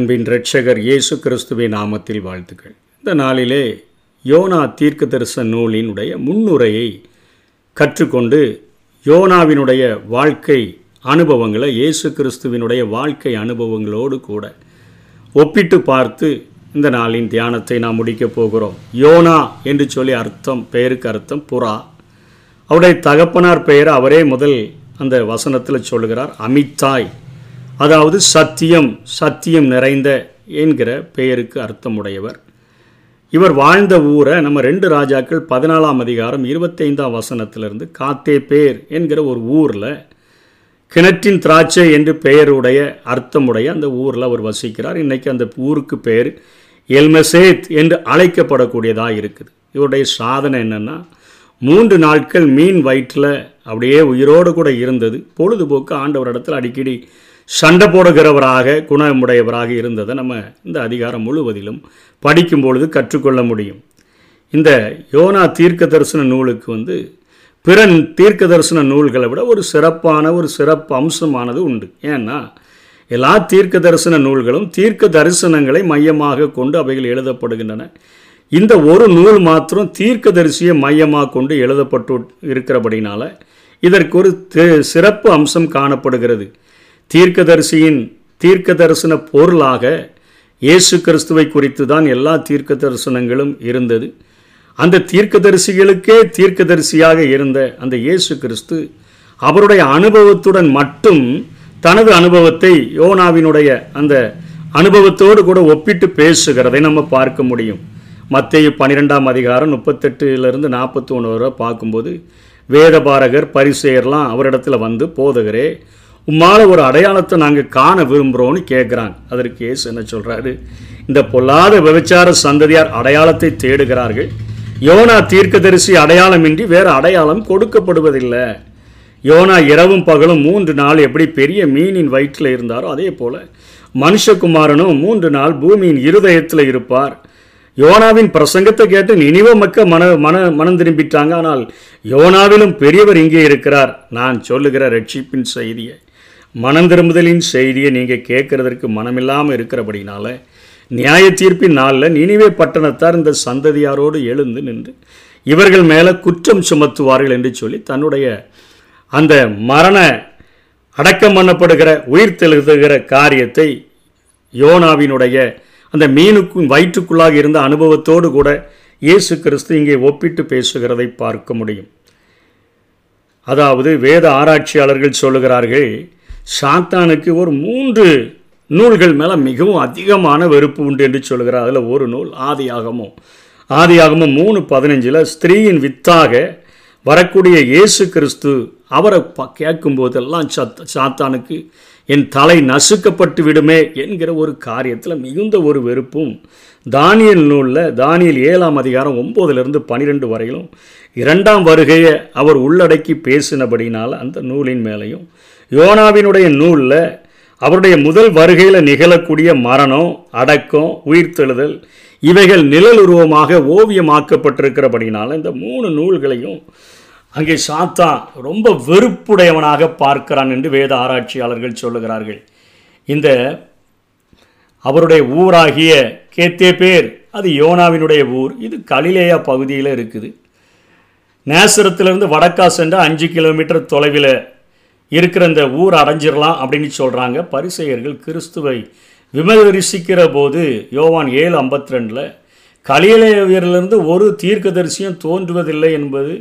அன்பின் இரட்சகர் இயேசு கிறிஸ்துவின் நாமத்தில் வாழ்த்துக்கள். இந்த நாளிலே யோனா தீர்க்க தரிசன நூலினுடைய முன்னுரையை கற்றுக்கொண்டு யோனாவினுடைய வாழ்க்கை அனுபவங்களை இயேசு கிறிஸ்துவினுடைய வாழ்க்கை அனுபவங்களோடு கூட ஒப்பிட்டு பார்த்து இந்த நாளின் தியானத்தை நாம் முடிக்கப் போகிறோம். யோனா என்று சொல்லி அர்த்தம் பெயருக்கு அர்த்தம் புறா. அவருடைய தகப்பனார் பெயர் அவரே முதல் அந்த வசனத்தில் சொல்லுகிறார். அமித்தாய். அதாவது சத்தியம் சத்தியம் நிறைந்த என்கிற பெயருக்கு அர்த்தமுடையவர். இவர் வாழ்ந்த ஊரை நம்ம ரெண்டு ராஜாக்கள் பதினாலாம் அதிகாரம் இருபத்தைந்தாம் வசனத்திலிருந்து காத்தே பேர் என்கிற ஒரு ஊரில் கிணற்றின் திராட்சை என்று பெயருடைய அர்த்தமுடைய அந்த ஊரில் அவர் வசிக்கிறார். இன்றைக்கி அந்த ஊருக்கு பேர் எல்மசேத் என்று அழைக்கப்படக்கூடியதாக இருக்குது. இவருடைய சாதனை என்னென்னா மூன்று நாட்கள் மீன் வயிற்றில் அப்படியே உயிரோடு கூட இருந்தது. பொழுதுபோக்கு ஆண்டவரிடத்தில் அடிக்கடி சண்டை போடுகிறவராக குணமுடையவராக இருந்ததை நம்ம இந்த அதிகாரம் முழுவதிலும் படிக்கும் பொழுது கற்றுக்கொள்ள முடியும். இந்த யோனா தீர்க்க தரிசன நூலுக்கு வந்து பிற தீர்க்க தரிசன நூல்களை விட ஒரு சிறப்பான ஒரு சிறப்பு அம்சமானது உண்டு. ஏன்னா எல்லா தீர்க்க தரிசன நூல்களும் தீர்க்க தரிசனங்களை மையமாக கொண்டு அவைகள் எழுதப்படுகின்றன. இந்த ஒரு நூல் மாத்திரம் தீர்க்க தரிசியை மையமாக கொண்டு எழுதப்பட்டு இருக்கிறபடினால இதற்கு ஒரு சிறப்பு அம்சம் காணப்படுகிறது. தீர்க்கதரிசியின் தீர்க்க தரிசன பொருளாக இயேசு கிறிஸ்துவை குறித்து தான் எல்லா தீர்க்க தரிசனங்களும் இருந்தது. அந்த தீர்க்கதரிசிகளுக்கே தீர்க்கதரிசியாக இருந்த அந்த இயேசு கிறிஸ்து அவருடைய அனுபவத்துடன் மட்டும் தனது அனுபவத்தை யோனாவினுடைய அந்த அனுபவத்தோடு கூட ஒப்பிட்டு பேசுகிறதை நம்ம பார்க்க முடியும். மத்திய பன்னிரெண்டாம் அதிகாரம் முப்பத்தெட்டுலேருந்து நாற்பத்தி ஒன்று வரை பார்க்கும்போது வேதபாரகர் பரிசெயர்லாம் அவரிடத்துல வந்து போதகரே உம்மால ஒரு அடையாளத்தை நாங்கள் காண விரும்புகிறோன்னு கேட்குறாங்க அதற்கு ஏசு என்ன சொல்கிறாரு இந்த பொல்லாத விபச்சார சந்ததியார் அடையாளத்தை தேடுகிறார்கள். யோனா தீர்க்கதரிசி அடையாளமின்றி வேறு அடையாளம் கொடுக்கப்படுவதில்லை. யோனா இரவும் பகலும் மூன்று நாள் எப்படி பெரிய மீனின் வயிற்றில் இருந்தாரோ அதே போல் மனுஷகுமாரனும் மூன்று நாள் பூமியின் இருதயத்தில் இருப்பார். யோனாவின் பிரசங்கத்தை கேட்டு நினைவ மக்க மன மன மனம் திரும்பிட்டாங்க. ஆனால் யோனாவிலும் பெரியவர் இங்கே இருக்கிறார். நான் சொல்லுகிற ரட்சிப்பின் செய்தியை மனம் திரும்புதலின் செய்தியை நீங்கள் கேட்கறதற்கு மனமில்லாமல் இருக்கிறபடினால நியாய தீர்ப்பின் நாளில் நினைவே பட்டணத்தார் இந்த சந்ததியாரோடு எழுந்து நின்று இவர்கள் மேலே குற்றம் சுமத்துவார்கள் என்று சொல்லி தன்னுடைய அந்த மரண அடக்கம் பண்ணப்படுகிற உயிர் தெழுதுகிற காரியத்தை யோனாவினுடைய அந்த மீனுக்கும் வயிற்றுக்குள்ளாக இருந்த அனுபவத்தோடு கூட இயேசு கிறிஸ்து இங்கே ஒப்பிட்டு பேசுகிறதை பார்க்க முடியும். அதாவது வேத ஆராய்ச்சியாளர்கள் சொல்லுகிறார்கள் சாத்தானுக்கு ஒரு மூன்று நூல்கள் மேலே மிகவும் அதிகமான வெறுப்பு உண்டு என்று சொல்கிறார் அதில் ஒரு நூல் ஆதியாகமும். ஆதியாகமும் மூணு பதினஞ்சில் ஸ்திரீயின் வித்தாக வரக்கூடிய இயேசு கிறிஸ்து அவரை ப கேட்கும்போதெல்லாம் சத் சாத்தானுக்கு என் தலை நசுக்கப்பட்டு விடுமே என்கிற ஒரு காரியத்தில் மிகுந்த ஒரு வெறுப்பும் தானியல் நூலில் தானியல் ஏழாம் அதிகாரம் ஒம்போதுலேருந்து பன்னிரெண்டு வரையிலும் இரண்டாம் வருகையை அவர் உள்ளடக்கி பேசினபடினால் அந்த நூலின் மேலேயும் யோனாவினுடைய நூலில் அவருடைய முதல் வருகையில் நிகழக்கூடிய மரணம் அடக்கம் உயிர்த்தெழுதல் இவைகள் நிழல் உருவமாக ஓவியமாக்கப்பட்டிருக்கிறபடினால இந்த மூணு நூல்களையும் அங்கே சாத்தான் ரொம்ப வெறுப்புடையவனாக பார்க்கிறான் என்று வேத ஆராய்ச்சியாளர்கள் சொல்லுகிறார்கள். இந்த அவருடைய ஊராகிய கேத்தே பேர் அது யோனாவினுடைய ஊர் இது கலிலேயா பகுதியில் இருக்குது. நேசரத்திலிருந்து வடக்கா சென்ற அஞ்சு கிலோமீட்டர் தொலைவில் இருக்கிற இந்த ஊர் அடைஞ்சிடலாம் அப்படின்னு சொல்கிறாங்க பரிசெயர்கள் கிறிஸ்துவை விமரிசிக்கிற போது யோவான் ஏழு ஐம்பத்தி ரெண்டில் கலியலேவியர்லேருந்து ஒரு தீர்க்கதரிசியும் தோன்றுவதில்லை என்பது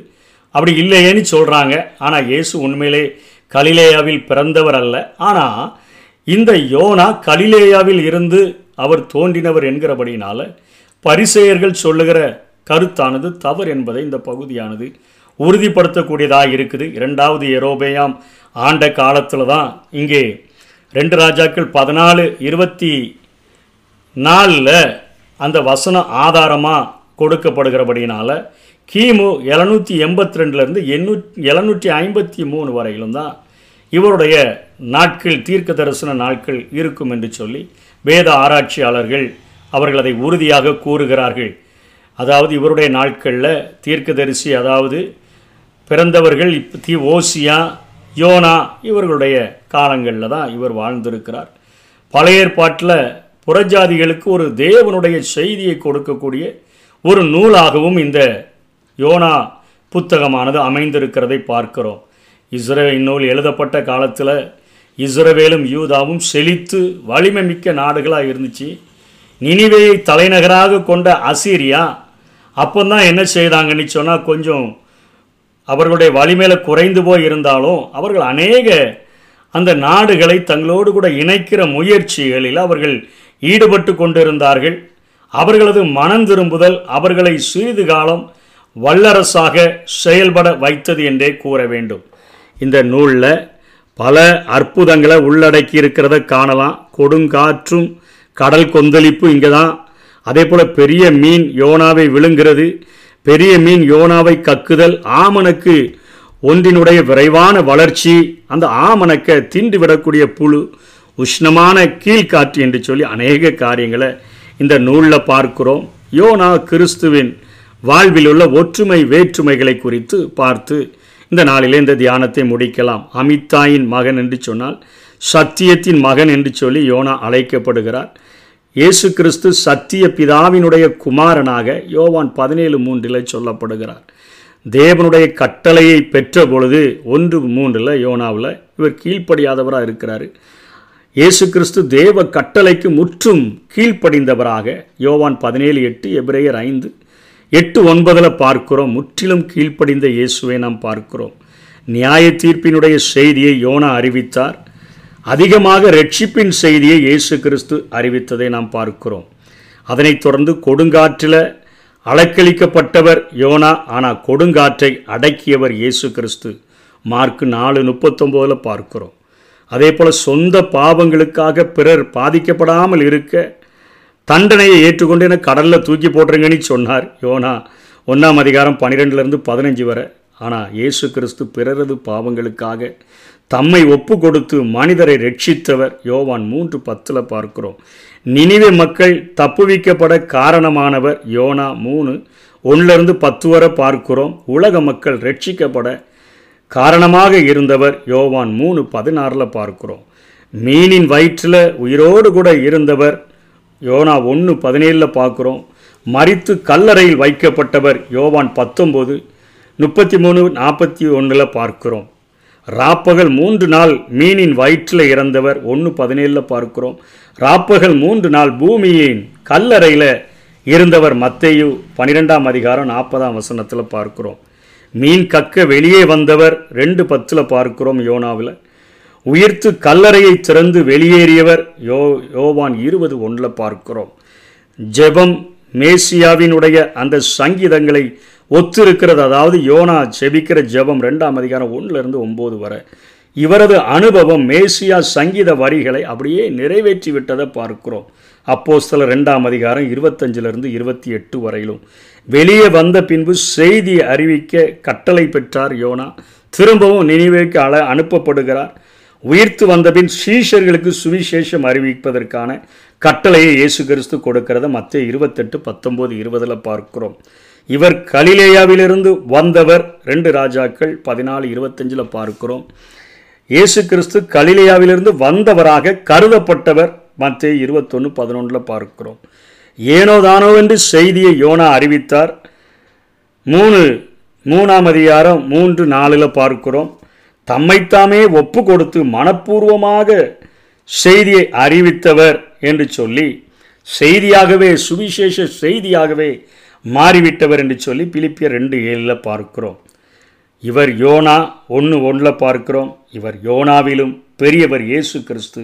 அப்படி இல்லையேன்னு சொல்கிறாங்க ஆனால் இயேசு உண்மையிலே கலிலேயாவில் பிறந்தவர் அல்ல. ஆனால் இந்த யோனா கலிலேயாவில் இருந்து அவர் தோன்றினவர் என்கிறபடியினால் பரிசெயர்கள் சொல்லுகிற கருத்தானது தவறு என்பதை இந்த பகுதியானது உறுதிப்படுத்தக்கூடியதாக இருக்குது. இரண்டாவது எரோபேயாம் ஆண்ட காலத்தில் தான் இங்கே ரெண்டு ராஜாக்கள் பதினாலு இருபத்தி நாலில் அந்த வசனம் ஆதாரமாக கொடுக்கப்படுகிறபடினால் கிமு எழுநூற்றி எண்பத்தி ரெண்டுலேருந்து எண்ணூ எழுநூற்றி ஐம்பத்தி மூணு வரையிலும் தான் இவருடைய நாட்கள் தீர்க்க தரிசன நாட்கள் இருக்கும் என்று சொல்லி வேத ஆராய்ச்சியாளர்கள் அவர்கள் அதை உறுதியாக கூறுகிறார்கள். அதாவது இவருடைய நாட்களில் தீர்க்கதரிசி அதாவது பிறந்தவர்கள் இப்போ தி ஓசியா யோனா இவர்களுடைய காலங்களில் தான் இவர் வாழ்ந்திருக்கிறார். பழைய ஏற்பாட்டில் புறஜாதிகளுக்கு ஒரு தேவனுடைய செய்தியை கொடுக்கக்கூடிய ஒரு நூலாகவும் இந்த யோனா புத்தகமானது அமைந்திருக்கிறதை பார்க்கிறோம். இஸ்ரேல் நூல் எழுதப்பட்ட காலத்தில் இஸ்ரவேலும் யூதாவும் செழித்து வலிமை மிக்க நாடுகளாக இருந்துச்சு. நினிவையை தலைநகராக கொண்ட அசீரியா அப்போ தான் என்ன செய்தாங்கன்னு சொன்னால் கொஞ்சம் அவர்களுடைய வலிமையில குறைந்து போய் இருந்தாலும் அவர்கள் அநேக அந்த நாடுகளை தங்களோடு கூட இணைக்கிற முயற்சிகளில் அவர்கள் ஈடுபட்டு கொண்டிருந்தார்கள். அவர்களது மனம் திரும்புதல் அவர்களை சிறிது காலம் வல்லரசாக செயல்பட வைத்தது என்றே கூற வேண்டும். இந்த நூலில் பல அற்புதங்களை உள்ளடக்கி இருக்கிறத காணலாம். கொடுங்காற்றும் கடல் கொந்தளிப்பு இங்கே தான் அதே போல் பெரிய மீன் யோனாவை விழுங்கிறது. பெரிய மீன் யோனாவை கக்குதல் ஆமணக்கு ஒன்றினுடைய விரைவான வளர்ச்சி அந்த ஆமணக்க தின்று விடக்கூடிய புழு உஷ்ணமான கீழ்காற்று என்று சொல்லி அநேக காரியங்களை இந்த நூலில் பார்க்கிறோம். யோனா கிறிஸ்துவின் வாழ்வில் உள்ள ஒற்றுமை வேற்றுமைகளை குறித்து பார்த்து இந்த நாளிலே இந்த தியானத்தை முடிக்கலாம். அமித்தாயின் மகன் என்று சொன்னால் சத்தியத்தின் மகன் என்று சொல்லி யோனா அழைக்கப்படுகிறார். இயேசு கிறிஸ்து சத்திய பிதாவினுடைய குமாரனாக யோவான் பதினேழு மூன்றில் சொல்லப்படுகிறார். தேவனுடைய கட்டளையை பெற்ற பொழுது ஒன்று மூன்றில் யோனாவில் இவர் கீழ்ப்படியாதவராக இருக்கிறார். இயேசு கிறிஸ்து தேவ கட்டளைக்கு முற்றும் கீழ்ப்படிந்தவராக யோவான் பதினேழு எட்டு எபிரேயர் ஐந்து எட்டு ஒன்பதில் பார்க்கிறோம். முற்றிலும் கீழ்ப்படிந்த இயேசுவை நாம் பார்க்கிறோம். நியாய தீர்ப்பினுடைய செய்தியை யோனா அறிவித்தார். அதிகமாக ரட்சிப்பின் செய்தியை இயேசு கிறிஸ்து அறிவித்ததை நாம் பார்க்கிறோம். அதனைத் தொடர்ந்து கொடுங்காற்றில் அலக்களிக்கப்பட்டவர் யோனா ஆனால் கொடுங்காற்றை அடக்கியவர் இயேசு கிறிஸ்து. மார்க்கு நாலு முப்பத்தொம்போதில் பார்க்கிறோம். அதே போல் சொந்த பாவங்களுக்காக பிறர் பாதிக்கப்படாமல் இருக்க தண்டனையை ஏற்றுக்கொண்டு என கடலில் தூக்கி போட்டுருங்கன்னு சொன்னார் யோனா. ஒன்றாம் அதிகாரம் பன்னிரெண்டுலேருந்து பதினஞ்சு வரை. ஆனால் இயேசு கிறிஸ்து பிறரது பாவங்களுக்காக தம்மை ஒப்பு கொடுத்து மனிதரை ரட்சித்தவர் யோவான் மூன்று பத்தில் பார்க்கிறோம். நினைவு மக்கள் தப்புவிக்கப்பட காரணமானவர் யோனா மூணு ஒன்றிலிருந்து பத்து வரை பார்க்கிறோம். உலக மக்கள் ரட்சிக்கப்பட காரணமாக இருந்தவர் யோவான் மூணு பதினாறில் பார்க்கிறோம். மீனின் வயிற்றில் உயிரோடு கூட இருந்தவர் யோனா ஒன்று பதினேழில் பார்க்குறோம். மறித்து கல்லறையில் வைக்கப்பட்டவர் யோவான் பத்தொம்போது முப்பத்தி மூணு நாற்பத்தி ஒன்றில் பார்க்கிறோம். ராப்பகல் மூன்று நாள் மீனின் வயிற்றில் இறந்தவர். ஒன்று பதினேழில் பார்க்கிறோம். ராப்பகல் மூன்று நாள் பூமியின் கல்லறையில் இருந்தவர் மத்தையு பன்னிரெண்டாம் அதிகாரம் நாற்பதாம் வசனத்தில் பார்க்கிறோம். மீன் கக்க வெளியே வந்தவர் ரெண்டு பத்தில் பார்க்கிறோம் யோனாவில். உயிர்த்து கல்லறையை திறந்து வெளியேறியவர் யோ யோவான் இருபது ஒன்றில் பார்க்கிறோம். ஜெபம் மேசியாவினுடைய அந்த சங்கீதங்களை ஒத்து இருக்கிறது அதாவது யோனா செபிக்கிற ஜெபம் ரெண்டாம் அதிகாரம் ஒன்றுலேருந்து ஒம்பது வரை. இவரது அனுபவம் மேசியா சங்கீத வரிகளை அப்படியே நிறைவேற்றி விட்டதை பார்க்கிறோம். அப்போஸ்தல ரெண்டாம் அதிகாரம் இருபத்தஞ்சிலிருந்து இருபத்தி எட்டு வரையிலும். வெளியே வந்த பின்பு செய்தி அறிவிக்க கட்டளை பெற்றார் யோனா. திரும்பவும் நினைவேக்கு அழ அனுப்பப்படுகிறார். உயிர்த்து வந்தபின் சீஷர்களுக்கு சுவிசேஷம் அறிவிப்பதற்கான கட்டளையை இயேசு கிறிஸ்து கொடுக்கிறத மத்திய இருபத்தெட்டு பத்தொம்போது இருபதில் பார்க்கிறோம். இவர் கலிலேயாவிலிருந்து வந்தவர் ரெண்டு ராஜாக்கள் பதினாலு இருபத்தஞ்சில் பார்க்கிறோம். இயேசு கிறிஸ்து கலிலேயாவிலிருந்து வந்தவராக கருதப்பட்டவர் மத்திய இருபத்தொன்று பதினொன்றில் பார்க்கிறோம். ஏனோதானோ என்று செய்தியை யோனா அறிவித்தார். மூணு மூணாம் அதிகாரம் மூன்று நாளில் பார்க்கிறோம். தம்மைத்தாமே ஒப்பு கொடுத்து மனப்பூர்வமாக செய்தியை அறிவித்தவர் என்று சொல்லி செய்தியாகவே சுவிசேஷ செய்தியாகவே மாறிவிட்டவர் என்று சொல்லி பிலிப்பியர் ரெண்டு ஏழில் பார்க்கிறோம். இவர் யோனா ஒன்று ஒன்றில் பார்க்கிறோம். இவர் யோனாவிலும் பெரியவர் இயேசு கிறிஸ்து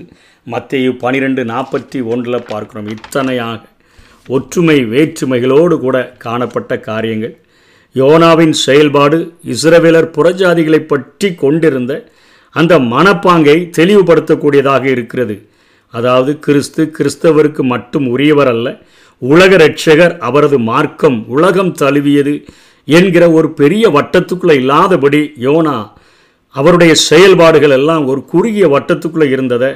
மத்தையு பனிரெண்டு நாற்பத்தி ஒன்றில் பார்க்கிறோம். இத்தனையாக ஒற்றுமை வேற்றுமைகளோடு கூட காணப்பட்ட காரியங்கள். யோனாவின் செயல்பாடு இஸ்ரவேலர் புறஜாதிகளை பற்றி கொண்டிருந்த அந்த மனப்பாங்கை தெளிவுபடுத்தக்கூடியதாக இருக்கிறது. அதாவது கிறிஸ்து கிறிஸ்தவருக்கு மட்டும் உரியவர் அல்ல உலக ரட்சகர் அவரது மார்க்கம் உலகம் தழுவியது என்கிற ஒரு பெரிய வட்டத்துக்குள்ளே இல்லாதபடி யோனா அவருடைய செயல்பாடுகள் எல்லாம் ஒரு குறுகிய வட்டத்துக்குள்ளே இருந்ததை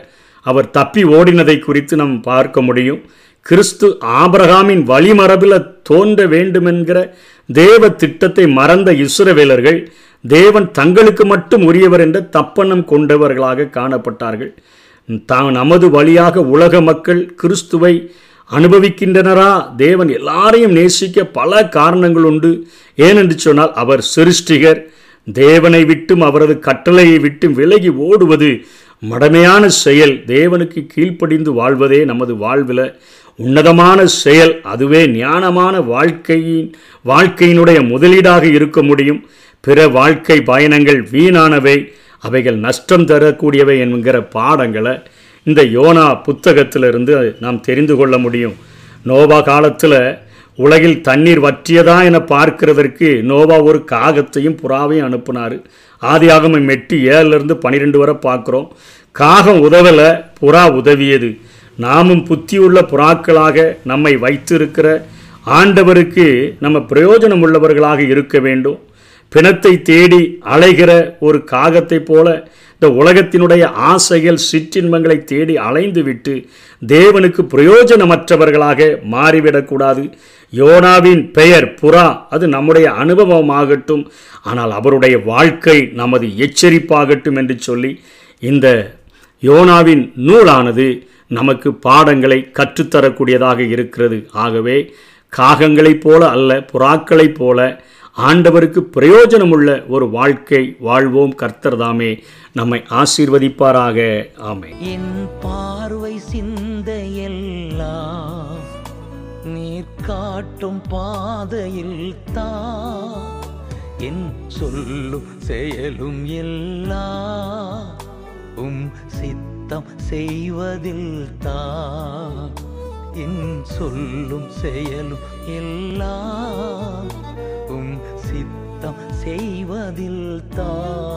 அவர் தப்பி ஓடினதை குறித்து நாம் பார்க்க முடியும். கிறிஸ்து ஆபிரகாமின் வழிமரபில் தோன்ற வேண்டுமென்கிற தேவ திட்டத்தை மறந்த இஸ்ரவேலர்கள் தேவன் தங்களுக்கு மட்டும் உரியவர் என்ற தப்பணம் கொண்டவர்களாக காணப்பட்டார்கள். தான் நமது வழியாக உலக மக்கள் கிறிஸ்துவை அனுபவிக்கின்றனரா? தேவன் எல்லாரையும் நேசிக்க பல காரணங்கள் உண்டு. ஏனென்று சொன்னால் அவர் சிருஷ்டிகர். தேவனை விட்டும் அவரது கட்டளையை விட்டும் விலகி ஓடுவது மடமையான செயல். தேவனுக்கு கீழ்ப்படிந்து வாழ்வதே நமது வாழ்வில் உன்னதமான செயல். அதுவே ஞானமான வாழ்க்கையின் வாழ்க்கையினுடைய முதலீடாக இருக்க முடியும். பிற வாழ்க்கை பயணங்கள் வீணானவை. அவைகள் நஷ்டம் தரக்கூடியவை என்கிற பாடங்களை இந்த யோனா புத்தகத்திலிருந்து நாம் தெரிந்து கொள்ள முடியும். நோவா காலத்தில் உலகில் தண்ணீர் வற்றியதா என பார்க்கிறதற்கு நோவா ஒரு காகத்தையும் புறாவையும் அனுப்புனார். ஆதியாகமம் எட்டு ஏழுலேருந்து பன்னிரெண்டு வரை பார்க்குறோம். காகம் உதவலை புறா உதவியது. நாமும் புத்தியுள்ள புறாக்களாக நம்மை வைத்திருக்கிற ஆண்டவருக்கு நம்ம பிரயோஜனம் உள்ளவர்களாக இருக்க வேண்டும். பிணத்தை தேடி அலைகிற ஒரு காகத்தைப் போல இந்த உலகத்தினுடைய ஆசைகள் சிற்றின்பங்களை தேடி அலைந்து விட்டு தேவனுக்கு பிரயோஜனமற்றவர்களாக மாறிவிடக்கூடாது. யோனாவின் பெயர் புறா அது நம்முடைய அனுபவமாகட்டும் ஆனால் அவருடைய வாழ்க்கை நமது எச்சரிப்பாகட்டும் என்று சொல்லி இந்த யோனாவின் நூலானது நமக்கு பாடங்களை கற்றுத்தரக்கூடியதாக இருக்கிறது. ஆகவே காகங்களைப் போல அல்ல புறாக்களைப் போல ஆண்டவருக்கு பிரயோஜனமுள்ள ஒரு வாழ்க்கை வாழ்வோம். கர்த்தர் தாமே நம்மை ஆசீர்வதிப்பாராக. ஆமை என் பார்வை சிந்தையெல்லாம் நீர் காட்டும் பாதையில் தா. என் சொல்லும் செயலும் எல்லா உம் சித்தம் செய்வதில் தான் என் சொல்லும் செயலும் எல்லாம் சித்தம் செய்வதில் தான்.